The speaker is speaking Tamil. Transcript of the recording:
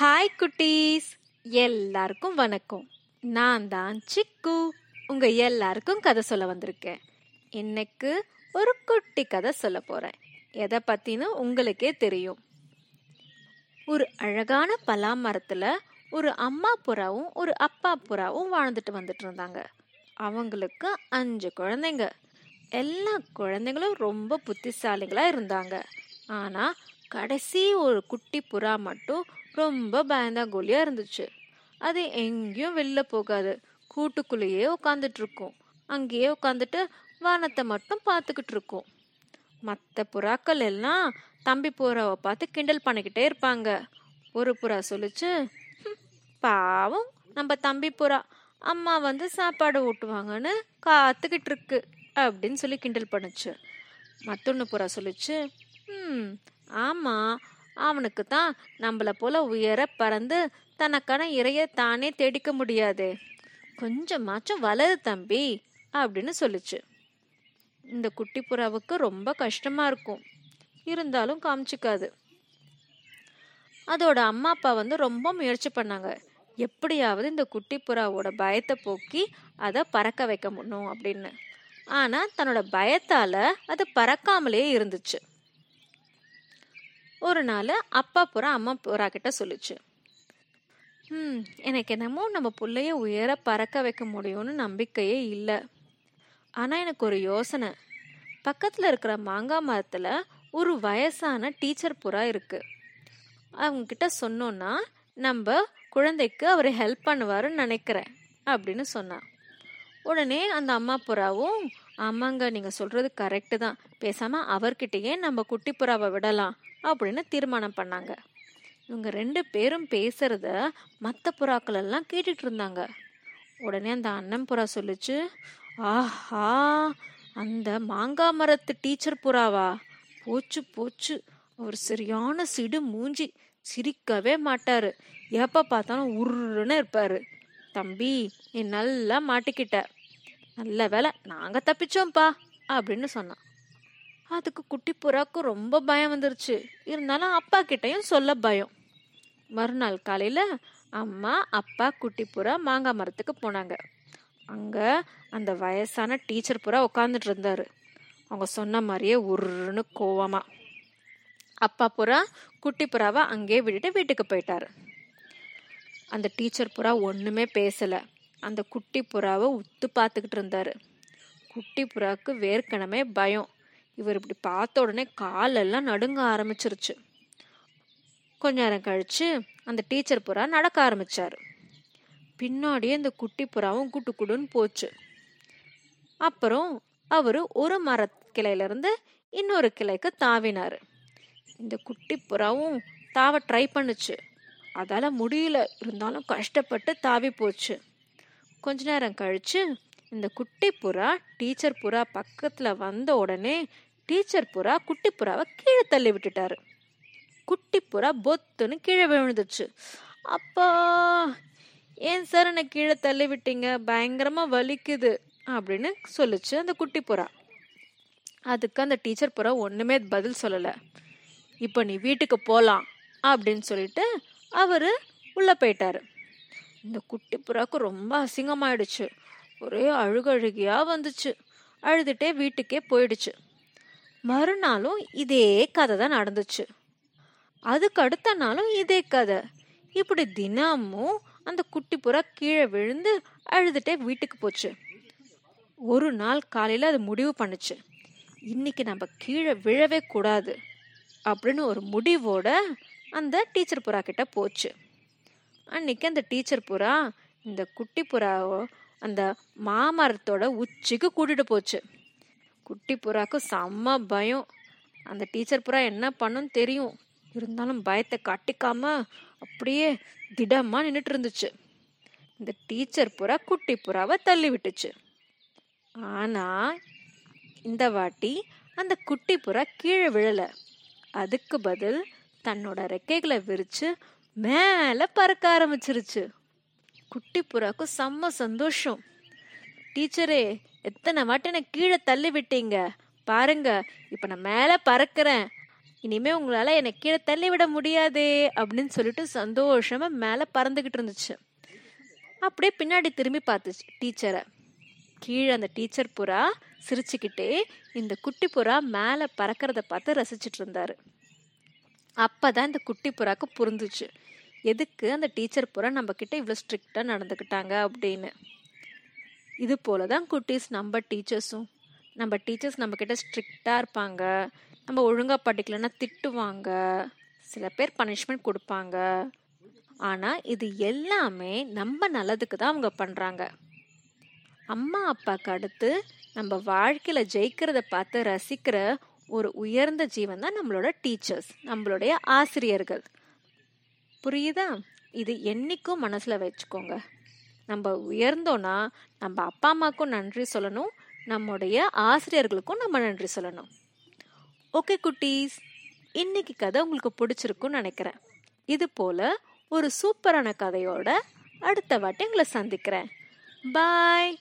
ஹாய் குட்டீஸ். எல்லாருக்கும் வணக்கம். நான் தான் சிக்கு. உங்க எல்லாருக்கும் கதை சொல்ல வந்திருக்கேன். இன்னைக்கு ஒரு குட்டி கதை சொல்ல போறேன். எதை பத்தின்னு உங்களுக்கே தெரியும். ஒரு அழகான பலா மரத்துல ஒரு அம்மா புறாவும் ஒரு அப்பா புறாவும் வாழ்ந்துட்டு வந்துட்டு இருந்தாங்க. அவங்களுக்கு அஞ்சு குழந்தைங்க. எல்லா குழந்தைங்களும் ரொம்ப புத்திசாலிகளா இருந்தாங்க. ஆனா கடைசி ஒரு குட்டி புறா மட்டும் ரொம்ப பயந்தாங்கோலியா இருந்துச்சு. அது எங்கேயும் வெளில போகாது. கூட்டுக்குள்ளேயே உட்காந்துட்டு இருக்கும் அங்கேயே உட்காந்துட்டு வானத்தை மட்டும் பார்த்துக்கிட்டு இருக்கும் மற்ற புறாக்கள் எல்லாம் தம்பி புறாவை பார்த்து கிண்டல் பண்ணிக்கிட்டே இருப்பாங்க. ஒரு புறா சொல்லுச்சு பாவம் நம்ம தம்பி புறா. அம்மா வந்து சாப்பாடு ஊட்டுவாங்கன்னு காத்துக்கிட்டு இருக்கு அப்படின்னு சொல்லி கிண்டல் பண்ணுச்சு. மத்தொன்னு புறா சொல்லுச்சு ம் ஆமா அவனுக்கு தான் நம்மள போல உயர பறந்து தனக்கான இறைய தானே தேடிக்க முடியாது. கொஞ்சமாச்சும் வளரு தம்பி அப்படின்னு சொல்லுச்சு. இந்த குட்டி புறாவுக்கு ரொம்ப கஷ்டமா இருக்கும். இருந்தாலும் காமிச்சிக்காது. அதோட அம்மா அப்பா வந்து ரொம்ப முயற்சி பண்ணாங்க. எப்படியாவது இந்த குட்டி புறாவோட பயத்தை போக்கி அதை பறக்க வைக்க முடியும் அப்படின்னு. ஆனால் தன்னோட பயத்தால் அது பறக்காமலே இருந்துச்சு. ஒரு நாள் அப்பா புறா அம்மா புறா கிட்ட சொல்லுச்சு. ம் எனக்கு என்னமோ நம்ம பிள்ளைய உயர பறக்க வைக்க முடியும்னு நம்பிக்கையே இல்லை. ஆனால் எனக்கு ஒரு யோசனை. பக்கத்தில் இருக்கிற மாங்காய் மரத்தில் ஒரு வயசான டீச்சர் புறா இருக்கு. அவங்க கிட்ட சொன்னோன்னா நம்ம குழந்தைக்கு அவர் ஹெல்ப் பண்ணுவாருன்னு நினைக்கிறேன் அப்படின்னு சொன்னான். உடனே அந்த அம்மா புறாவும் ஆமாங்க நீங்க சொல்றது கரெக்டு தான். பேசாம அவர்கிட்டயே நம்ம குட்டி புறாவை விடலாம் அப்படின்னு தீர்மானம் பண்ணாங்க. இவங்க ரெண்டு பேரும் பேசுறத மற்ற புறாக்கள் எல்லாம் கேட்டுட்டு இருந்தாங்க. உடனே அந்த அண்ணன் புறா சொல்லுச்சு ஆஹா அந்த மாங்காய் மரத்து டீச்சர் புறாவா? போச்சு போச்சு. அவர் சரியான சிடு மூஞ்சி. சிரிக்கவே மாட்டாரு. எப்ப பார்த்தாலும் உருன்னு இருப்பாரு. தம்பி நீ நல்லா மாட்டிக்கிட்ட. நல்ல வேலை நாங்க தப்பிச்சோம்ப்பா அப்படின்னு சொன்னான். அதுக்கு குட்டி புறாக்கு ரொம்ப பயம் வந்துருச்சு. இருந்தாலும் அப்பா கிட்டையும் சொல்ல பயம். மறுநாள் காலையில அம்மா அப்பா குட்டி புறா மாங்காய் மரத்துக்கு போனாங்க. அங்க அந்த வயசான டீச்சர் புறா உட்காந்துட்டு இருந்தாரு. அவங்க சொன்ன மாதிரியே உருன்னு கோவமா. அப்பா புறா குட்டி புறாவை அங்கேயே விட்டுட்டு வீட்டுக்கு போயிட்டாரு. அந்த டீச்சர் புறா ஒண்ணுமே பேசலை. அந்த குட்டி புறாவை உத்து பார்த்துக்கிட்டு இருந்தாரு. குட்டி புறாவுக்கு வேர்க்கனமே பயம். இவர் இப்படி பார்த்த உடனே காலெல்லாம் நடுங்க ஆரம்பிச்சிருச்சு. கொஞ்ச நேரம் கழிச்சு அந்த டீச்சர் புறா நடக்க ஆரம்பிச்சார். பின்னாடியே அந்த குட்டி புறாவும் குட்டு குடுன்னு போச்சு. அப்புறம் அவர் ஒரு மர கிளையிலருந்து இன்னொரு கிளைக்கு தாவினார். இந்த குட்டி புறாவும் தாவ ட்ரை பண்ணுச்சு. அதால் முடியல. இருந்தாலும் கஷ்டப்பட்டு தாவி போச்சு. கொஞ்ச நேரம் கழிச்சு இந்த குட்டி புறா டீச்சர் புறா பக்கத்துல வந்த உடனே டீச்சர் புறா குட்டி புறாவை கீழே தள்ளி விட்டுட்டாரு. குட்டி புறா பொத்துன்னு கீழே விழுந்துச்சு. அப்பா ஏன் சார் என்னை கீழே தள்ளி விட்டீங்க? பயங்கரமா வலிக்குது அப்படின்னு சொல்லுச்சு அந்த குட்டி புறா. அதுக்கு அந்த டீச்சர் புறா ஒண்ணுமே பதில் சொல்லல. இப்போ நீ வீட்டுக்கு போலாம் அப்படின்னு சொல்லிட்டு அவரு உள்ள போயிட்டாரு. இந்த குட்டி புறாக்கு ரொம்ப அசிங்கமாயிடுச்சு. ஒரே அழுகழுகியா வந்துச்சு. அழுதுட்டே வீட்டுக்கே போயிடுச்சு. மறுநாளும் இதே கதை தான் நடந்துச்சு. அதுக்கு அடுத்த நாளும் இதே கதை. இப்படி தினமும் அந்த குட்டி புறா கீழே விழுந்து அழுதுட்டே வீட்டுக்கு போச்சு. ஒரு நாள் காலையில அது முடிவு பண்ணுச்சு. இன்னைக்கு நம்ம கீழே விழவே கூடாது அப்படின்னு ஒரு முடிவோட அந்த டீச்சர் புறா கிட்ட போச்சு. அன்னைக்கு அந்த டீச்சர் புறா இந்த குட்டி புறாவோ அந்த மாமரத்தோட உச்சிக்கு கூட்டிட்டு போச்சு. குட்டி புறாக்கு செம்ம பயம். அந்த டீச்சர் புறா என்ன பண்ணுன்னு தெரியும். இருந்தாலும் பயத்தை காட்டிக்காம அப்படியே திடமா நின்றுட்டு இருந்துச்சு. இந்த டீச்சர் புறா குட்டி புறாவை தள்ளி விட்டுச்சு. ஆனா இந்த வாட்டி அந்த குட்டி புறா கீழே விழல. அதுக்கு பதில் தன்னோட ரெக்கைகளை விரிச்சு மேல பறக்க ஆரம்பிச்சிருச்சு. குட்டி புறாக்கு செம்ம சந்தோஷம். டீச்சரே எத்தனை வாட்டி என்னை கீழே தள்ளி விட்டீங்க? பாருங்க இப்ப நான் மேல பறக்கிறேன். இனிமே உங்களால என்னை கீழே தள்ளி விட முடியாதே அப்படின்னு சொல்லிட்டு சந்தோஷமா மேல பறந்துகிட்டு இருந்துச்சு. அப்படியே பின்னாடி திரும்பி பார்த்துச்சு டீச்சரை. கீழே அந்த டீச்சர் புறா சிரிச்சுக்கிட்டே இந்த குட்டி புறா மேலே பறக்கிறத பார்த்து ரசிச்சிட்டு இருந்தாரு. அப்பதான் இந்த குட்டி புறாக்கு புரிந்துச்சு எதுக்கு அந்த டீச்சர் புற நம்ம கிட்ட இவ்வளோ ஸ்ட்ரிக்டாக நடந்துக்கிட்டாங்க அப்படின்னு? இது போல தான் குட்டீஸ் நம்ம டீச்சர்ஸும். நம்ம டீச்சர்ஸ் நம்ம கிட்ட இருப்பாங்க. நம்ம ஒழுங்கா படிக்கலைன்னா திட்டுவாங்க. சில பேர் பனிஷ்மெண்ட் கொடுப்பாங்க. ஆனால் இது எல்லாமே நம்ம நல்லதுக்கு தான் அவங்க பண்ணுறாங்க அம்மா அப்பாவுக்கு அடுத்து நம்ம வாழ்க்கையில் ஜெயிக்கிறத பார்த்து ரசிக்கிற ஒரு உயர்ந்த ஜீவன் தான் நம்மளோட டீச்சர்ஸ் நம்மளுடைய ஆசிரியர்கள். புரியுதா? இது என்னைக்கும் மனசில் வச்சுக்கோங்க. நம்ம உயர்ந்தோன்னா நம்ம அப்பா அம்மாவுக்கும் நன்றி சொல்லணும். நம்முடைய ஆசிரியர்களுக்கும் நம்ம நன்றி சொல்லணும். ஓகே குட்டீஸ். இன்னைக்கு கதை உங்களுக்கு பிடிச்சிருக்குன்னு நினைக்கிறேன். இது போல ஒரு சூப்பரான கதையோட அடுத்த வாட்டி உங்களை சந்திக்கிறேன். பாய்.